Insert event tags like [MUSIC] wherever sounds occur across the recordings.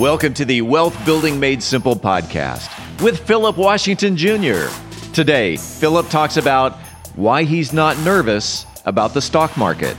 Welcome to the Wealth Building Made Simple podcast with Philip Washington Jr. Today, Philip talks about why he's not nervous about the stock market.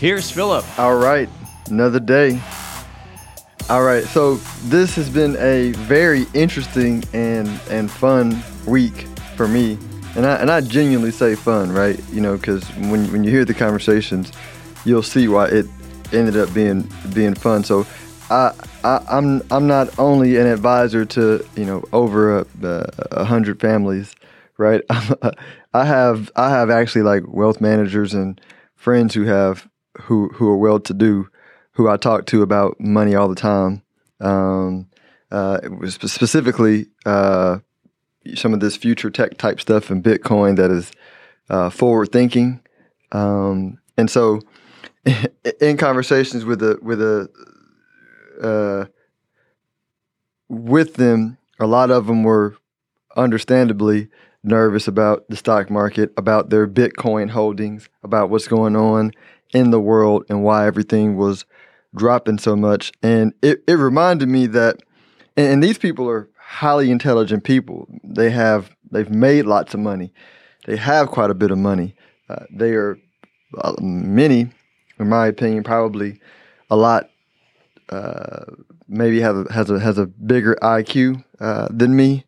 Here's Philip. All right, another day. All right, so this has been a very interesting and and fun week for me, and I and I genuinely say fun, right? You know, because when when you hear the conversations, you'll see why it ended up being being fun. So. I, I, I'm I'm not only an advisor to you know over a, a hundred families, right? [LAUGHS] I have I have actually like wealth managers and friends who have who who are well to do, who I talk to about money all the time. Um, uh, specifically, uh, some of this future tech type stuff and Bitcoin that is uh, forward thinking, um, and so [LAUGHS] in conversations with a with a uh, with them, a lot of them were understandably nervous about the stock market, about their Bitcoin holdings, about what's going on in the world and why everything was dropping so much. And it, it reminded me that, and, and these people are highly intelligent people. They have, they've made lots of money. They have quite a bit of money. Uh, they are, uh, many, in my opinion, probably a lot, uh, maybe have a, has a, has a bigger IQ uh, than me.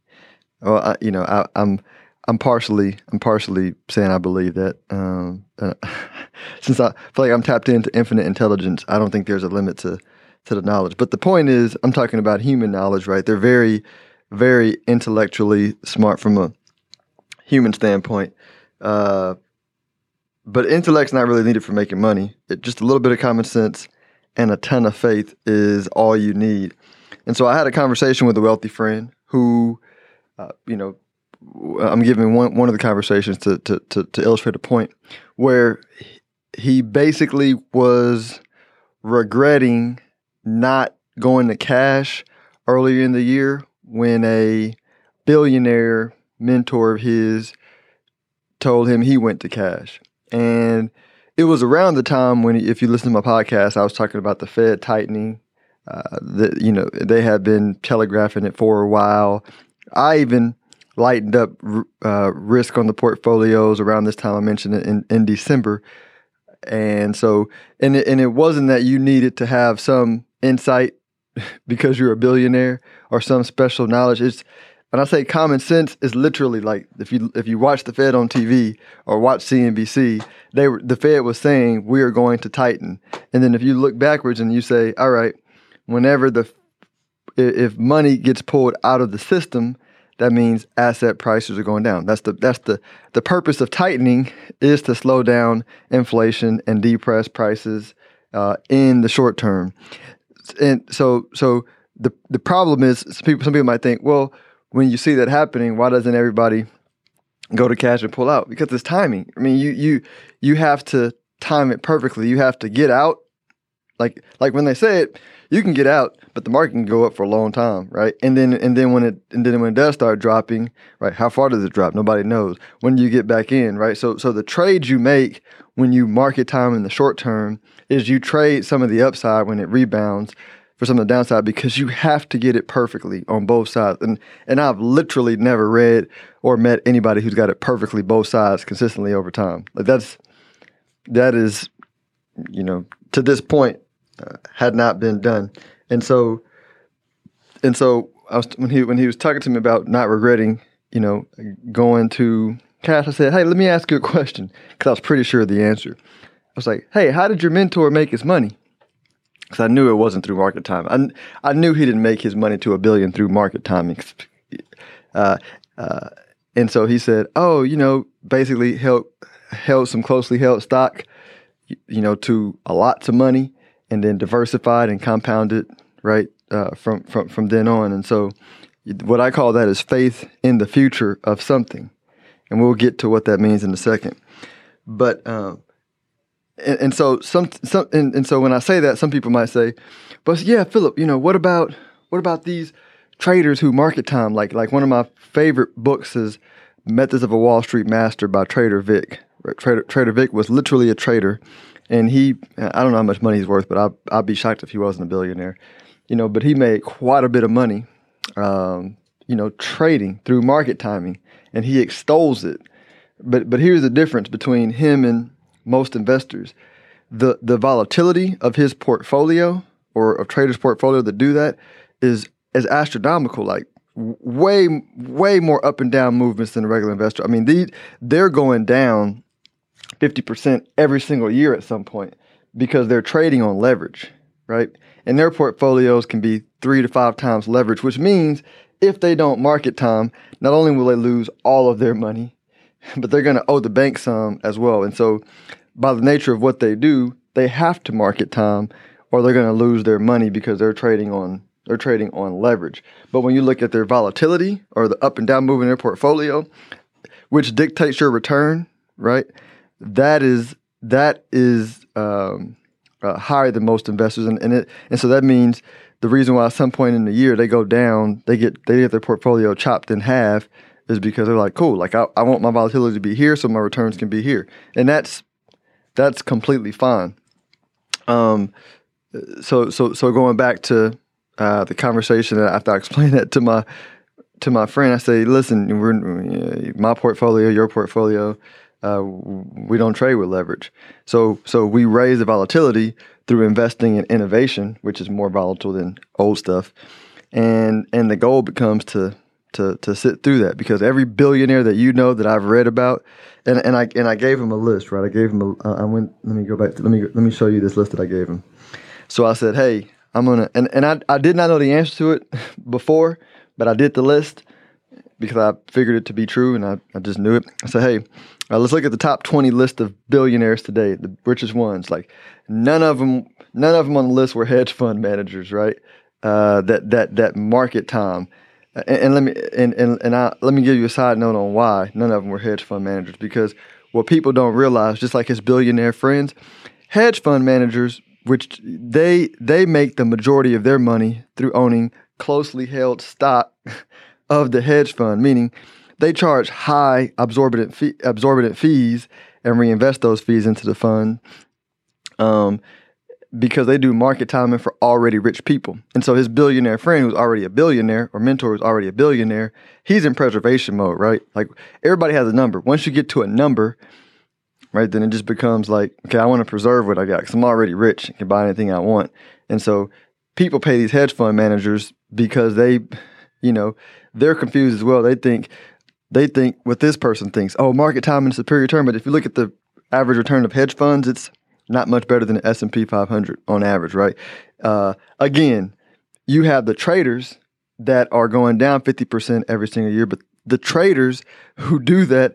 Well, I, you know, I, I'm, I'm partially I'm partially saying I believe that. Um, uh, [LAUGHS] since I feel like I'm tapped into infinite intelligence, I don't think there's a limit to to the knowledge. But the point is, I'm talking about human knowledge, right? They're very, very intellectually smart from a human standpoint. Uh, but intellect's not really needed for making money. It, just a little bit of common sense and a ton of faith is all you need. And so I had a conversation with a wealthy friend who, uh, you know, I'm giving one one of the conversations to to to, to illustrate a point where he basically was regretting not going to cash earlier in the year when a billionaire mentor of his told him he went to cash. And it was around the time when, if you listen to my podcast, I was talking about the Fed tightening. Uh, that you know they had been telegraphing it for a while. I even lightened up uh, risk on the portfolios around this time. I mentioned it in, in December. And so, and it, and it wasn't that you needed to have some insight [LAUGHS] because you're a billionaire or some special knowledge. It's, and I say common sense is literally like if you if you watch the Fed on TV or watch CNBC, they were, the Fed was saying we are going to tighten, and then if you look backwards and you say, all right, whenever the if money gets pulled out of the system, that means asset prices are going down. That's the that's the the purpose of tightening is to slow down inflation and depress prices uh, in the short term. And so so the the problem is some people some people might think, well, when you see that happening, why doesn't everybody go to cash and pull out? Because it's timing. I mean, you you you have to time it perfectly. You have to get out like like when they say it, you can get out, but the market can go up for a long time, right? And then and then when it and then when it does start dropping, right? How far does it drop? Nobody knows. When do you get back in, right? So so the trades you make when you market time in the short term is you trade some of the upside when it rebounds for some of the downside because you have to get it perfectly on both sides. And and I've literally never read or met anybody who's got it perfectly both sides consistently over time. Like that's that is you know to this point had not been done. And so, and so I was, when he when he was talking to me about not regretting, you know, going to cash, I said, "Hey, let me ask you a question," because I was pretty sure of the answer. I was like, "Hey, how did your mentor make his money?" Because I knew it wasn't through market time. I, I knew he didn't make his money to a billion through market timing. Uh, uh, and so he said, "Oh, you know, basically held held some closely held stock, you know, to a lots of money, and then diversified and compounded, right? uh, from from from then on. And so, what I call that is faith in the future of something, and we'll get to what that means in a second. But um, and, and so some some and, and so when I say that, some people might say, "But yeah, Philip, you know what about what about these traders who market time? Like like one of my favorite books is Methods of a Wall Street Master by Trader Vic. Trader Trader Vic was literally a trader, and he I don't know how much money he's worth, but I I'd be shocked if he wasn't a billionaire, you know. But he made quite a bit of money, um, you know, trading through market timing, and he extols it. But but here's the difference between him and most investors. The the volatility of his portfolio or of traders' portfolio that do that is is astronomical. Like way way more up and down movements than a regular investor. I mean, these they're going down fifty percent every single year at some point because they're trading on leverage, right? And their portfolios can be three to five times leverage, which means if they don't market time, not only will they lose all of their money, [LAUGHS] but they're going to owe the bank some as well. And so, by the nature of what they do, they have to market time, or they're going to lose their money because they're trading on they're trading on leverage. But when you look at their volatility or the up and down move in their portfolio, which dictates your return, right? That is that is um, uh, higher than most investors, and, and it and so that means the reason why at some point in the year they go down, they get they get their portfolio chopped in half is because they're like, cool, like I, I want my volatility to be here so my returns can be here. And that's that's completely fine. Um so so so going back to uh, the conversation after I explained [LAUGHS] that to my to my friend, I say, listen, we're my portfolio, your portfolio, uh, we don't trade with leverage. So so we raise the volatility through investing in innovation, which is more volatile than old stuff. And and the goal becomes to to to sit through that because every billionaire that you know that I've read about, and, and I and I gave him a list, right? I gave him a. I went. Let me go back. To, let me let me show you this list that I gave him. So I said, hey, I'm gonna, and and I I did not know the answer to it [LAUGHS] before, but I did the list because I figured it to be true, and I I just knew it. I said, hey. Uh, let's look at the top 20 list of billionaires today, the richest ones. Like none of them, none of them on the list were hedge fund managers, right? Uh, that that that market time and, and, let me and and, and I, let me give you a side note on why none of them were hedge fund managers because what people don't realize, just like his billionaire friends, hedge fund managers, which they they make the majority of their money through owning closely held stock [LAUGHS] of the hedge fund, meaning they charge high absorbent fee, absorbent fees and reinvest those fees into the fund. Um, because they do market timing for already rich people. And so his billionaire friend, who's already a billionaire, or mentor who's already a billionaire, he's in preservation mode, right? Like everybody has a number. Once you get to a number, right, then it just becomes like, okay, I want to preserve what I got because I'm already rich and can buy anything I want. And so people pay these hedge fund managers because they, you know, they're confused as well. They think, they think what this person thinks, oh, market time is superior return. But if you look at the average return of hedge funds, it's not much better than the S&P 500 on average, right? Uh, again, you have the traders that are going down 50% every single year, but the traders who do that,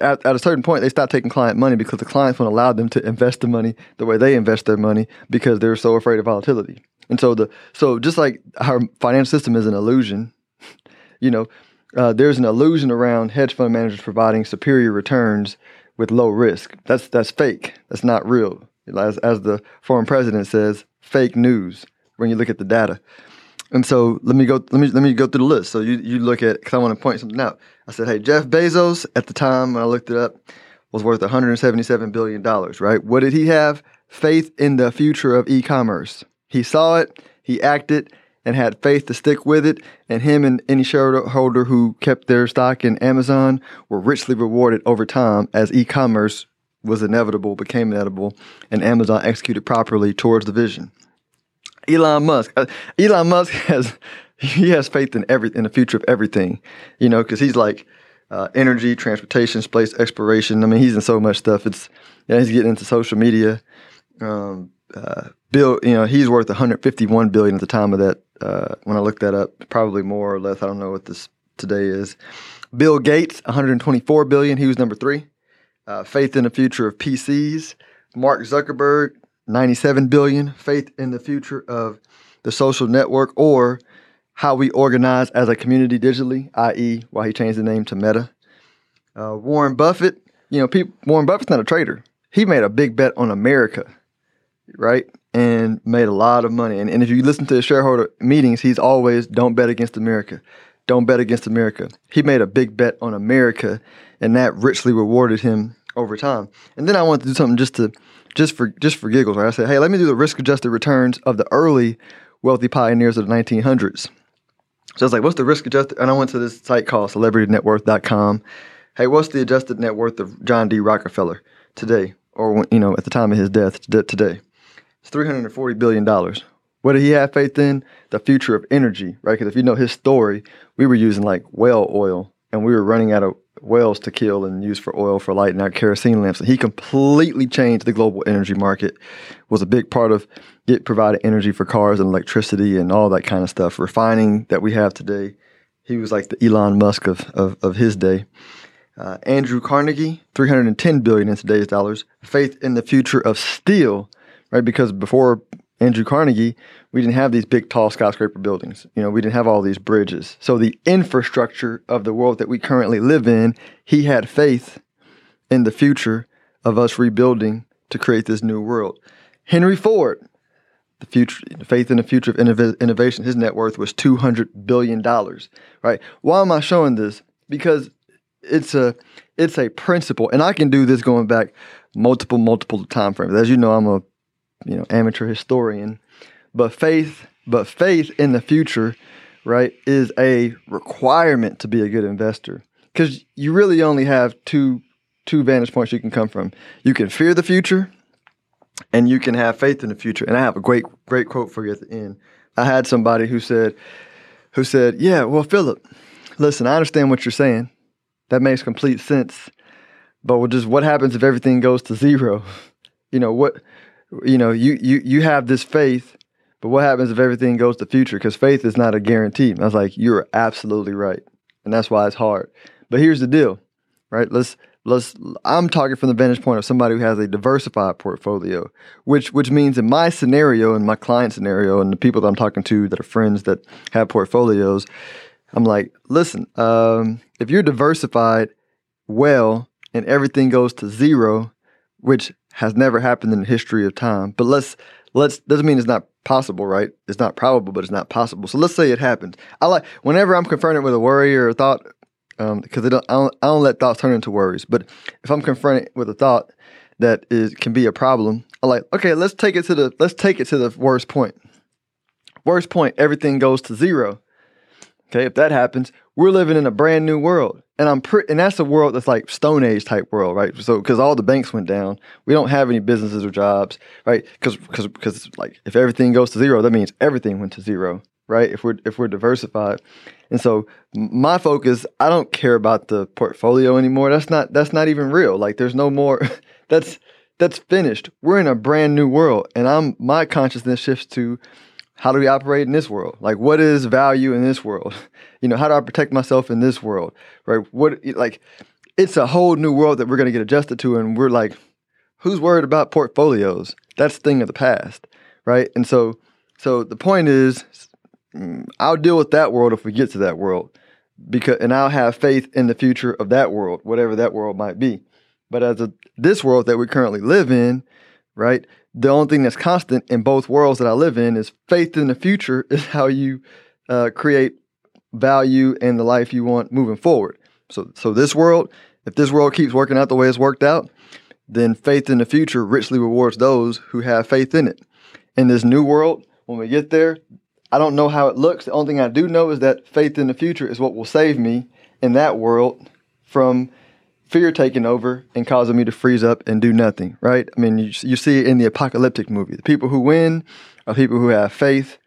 at, at, a certain point, they stop taking client money because the clients won't allow them to invest the money the way they invest their money because they're so afraid of volatility. And so the so just like our financial system is an illusion, you know, uh, there's an illusion around hedge fund managers providing superior returns with low risk. That's that's fake. That's not real. As as the former president says, fake news when you look at the data. And so let me go let me let me go through the list. So you you look at because I want to point something out. I said, hey, Jeff Bezos at the time when I looked it up was worth 177 billion dollars. Right? What did he have? Faith in the future of e-commerce. He saw it. He acted and had faith to stick with it, and him and any shareholder who kept their stock in Amazon were richly rewarded over time as e commerce was inevitable, became inevitable, and Amazon executed properly towards the vision. Elon Musk, uh, Elon Musk [LAUGHS] has he has faith in every in the future of everything, you know, because he's like uh, energy, transportation, space exploration. I mean, he's in so much stuff. It's yeah, he's getting into social media. Um, uh, Bill, you know, he's worth 151 billion at the time of that uh, when I looked that up, probably more or less. I don't know what this today is. Bill Gates, 124 billion. He was number three. Uh, faith in the future of PCs. Mark Zuckerberg, 97 billion. Faith in the future of the social network, or how we organize as a community digitally, i.e., why he changed the name to Meta. Uh, Warren Buffett, you know, people, Warren Buffett's not a trader. He made a big bet on America, right? And made a lot of money. And, and if you listen to his shareholder meetings, he's always don't bet against America. Don't bet against America. He made a big bet on America, and that richly rewarded him over time. And then I wanted to do something just to just for just for giggles, right? I said, hey, let me do the risk adjusted returns of the early wealthy pioneers of the 1900s. So I was like, what's the risk adjusted? And I went to this site called celebritynetworth.com. Hey, what's the adjusted net worth of John D. Rockefeller today? Or, you know, at the time of his death today? It's $340 billion. What did he have faith in? The future of energy, right? Because if you know his story, we were using like whale oil and we were running out of whales to kill and use for oil for lighting our kerosene lamps. And he completely changed the global energy market, was a big part of it providing energy for cars and electricity and all that kind of stuff, refining that we have today. He was like the Elon Musk of, of, of his day. Uh, Andrew Carnegie, 310 billion in today's dollars. Faith in the future of steel, right? Because before Andrew Carnegie, we didn't have these big, tall skyscraper buildings. You know, we didn't have all these bridges. So the infrastructure of the world that we currently live in, he had faith in the future of us rebuilding to create this new world. Henry Ford, the future, faith in the future of innovation, his net worth was two hundred billion dollars. Right? Why am I showing this? Because it's a it's a principle, and I can do this going back multiple multiple time frames. As you know, I'm a you know amateur historian, but faith, but faith in the future, right, is a requirement to be a good investor because you really only have two two vantage points you can come from. You can fear the future, and you can have faith in the future. And I have a great great quote for you at the end. I had somebody who said who said, "Yeah, well, Philip, listen, I understand what you're saying. That makes complete sense." But just what happens if everything goes to zero? [LAUGHS] You know what? You know, you you you have this faith, but what happens if everything goes to future? Because faith is not a guarantee. And I was like, you're absolutely right, and that's why it's hard. But here's the deal, right? Let's let's. I'm talking from the vantage point of somebody who has a diversified portfolio, which which means in my scenario, in my client scenario, and the people that I'm talking to that are friends that have portfolios, I'm like, listen, um, if you're diversified well and everything goes to zero, which has never happened in the history of time. But let's let's doesn't mean it's not possible, right? It's not probable, but it's not possible. So let's say it happens. I like whenever I'm confronted with a worry or a thought, because um, I, don't, I don't let thoughts turn into worries. But if I'm confronted with a thought that is can be a problem, I like okay, let's take it to the let's take it to the worst point. Worst point, everything goes to zero. Okay, if that happens, we're living in a brand new world and I'm pretty, and that's a world that's like Stone Age type world, right? So because all the banks went down, we don't have any businesses or jobs, right? Because because because like if everything goes to zero, that means everything went to zero, right? If we're if we're diversified, and so my focus, I don't care about the portfolio anymore. That's not that's not even real. Like there's no more. [LAUGHS] that's that's finished. We're in a brand new world, and I'm my consciousness shifts to how do we operate in this world? Like, what is value in this world? [LAUGHS] You know, how do I protect myself in this world? Right? What like, it's a whole new world that we're going to get adjusted to, and we're like, who's worried about portfolios? That's thing of the past, right? And so, so the point is, mm, I'll deal with that world if we get to that world, because and I'll have faith in the future of that world, whatever that world might be. But as a this world that we currently live in, right? The only thing that's constant in both worlds that I live in is faith in the future is how you uh, create value in the life you want moving forward. So, so this world, if this world keeps working out the way it's worked out, then faith in the future richly rewards those who have faith in it. In this new world, when we get there, I don't know how it looks. The only thing I do know is that faith in the future is what will save me in that world from fear taking over and causing me to freeze up and do nothing, right? I mean, you, you see it in the apocalyptic movie. The people who win are people who have faith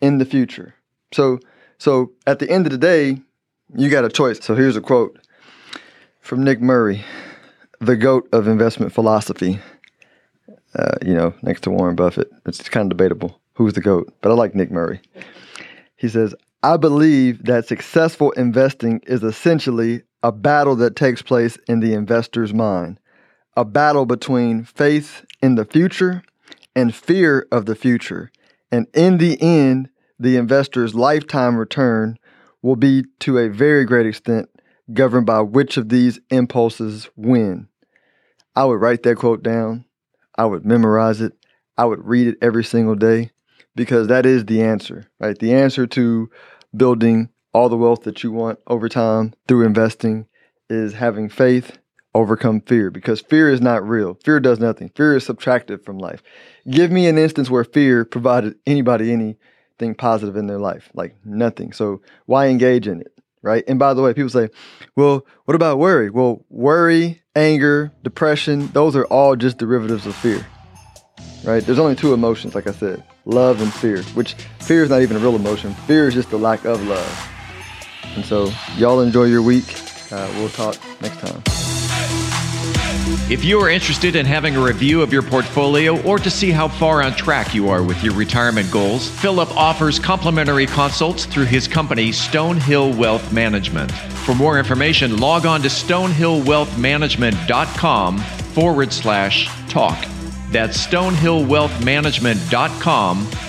in the future. So, so at the end of the day, you got a choice. So here's a quote from Nick Murray, the goat of investment philosophy. Uh, you know, next to Warren Buffett. It's kind of debatable who's the goat, but I like Nick Murray. He says, I believe that successful investing is essentially a battle that takes place in the investor's mind, a battle between faith in the future and fear of the future, And in the end, the investor's lifetime return will be to a very great extent governed by which of these impulses win. I would write that quote down. I would memorize it. I would read it every single day because that is the answer, right? The answer to building all the wealth that you want over time through investing is having faith overcome fear because fear is not real. Fear does nothing. Fear is subtractive from life. Give me an instance where fear provided anybody anything positive in their life, like nothing. So why engage in it, right? And by the way, people say, well, what about worry? Well, worry, anger, depression, those are all just derivatives of fear, right? There's only two emotions, like I said love and fear, which fear is not even a real emotion. Fear is just the lack of love. And so, y'all enjoy your week. Uh, we'll talk next time. If you are interested in having a review of your portfolio or to see how far on track you are with your retirement goals, Philip offers complimentary consults through his company, Stonehill Wealth Management. For more information, log on to stonehillwealthmanagement.com forward slash talk. That's stonehillwealthmanagement.com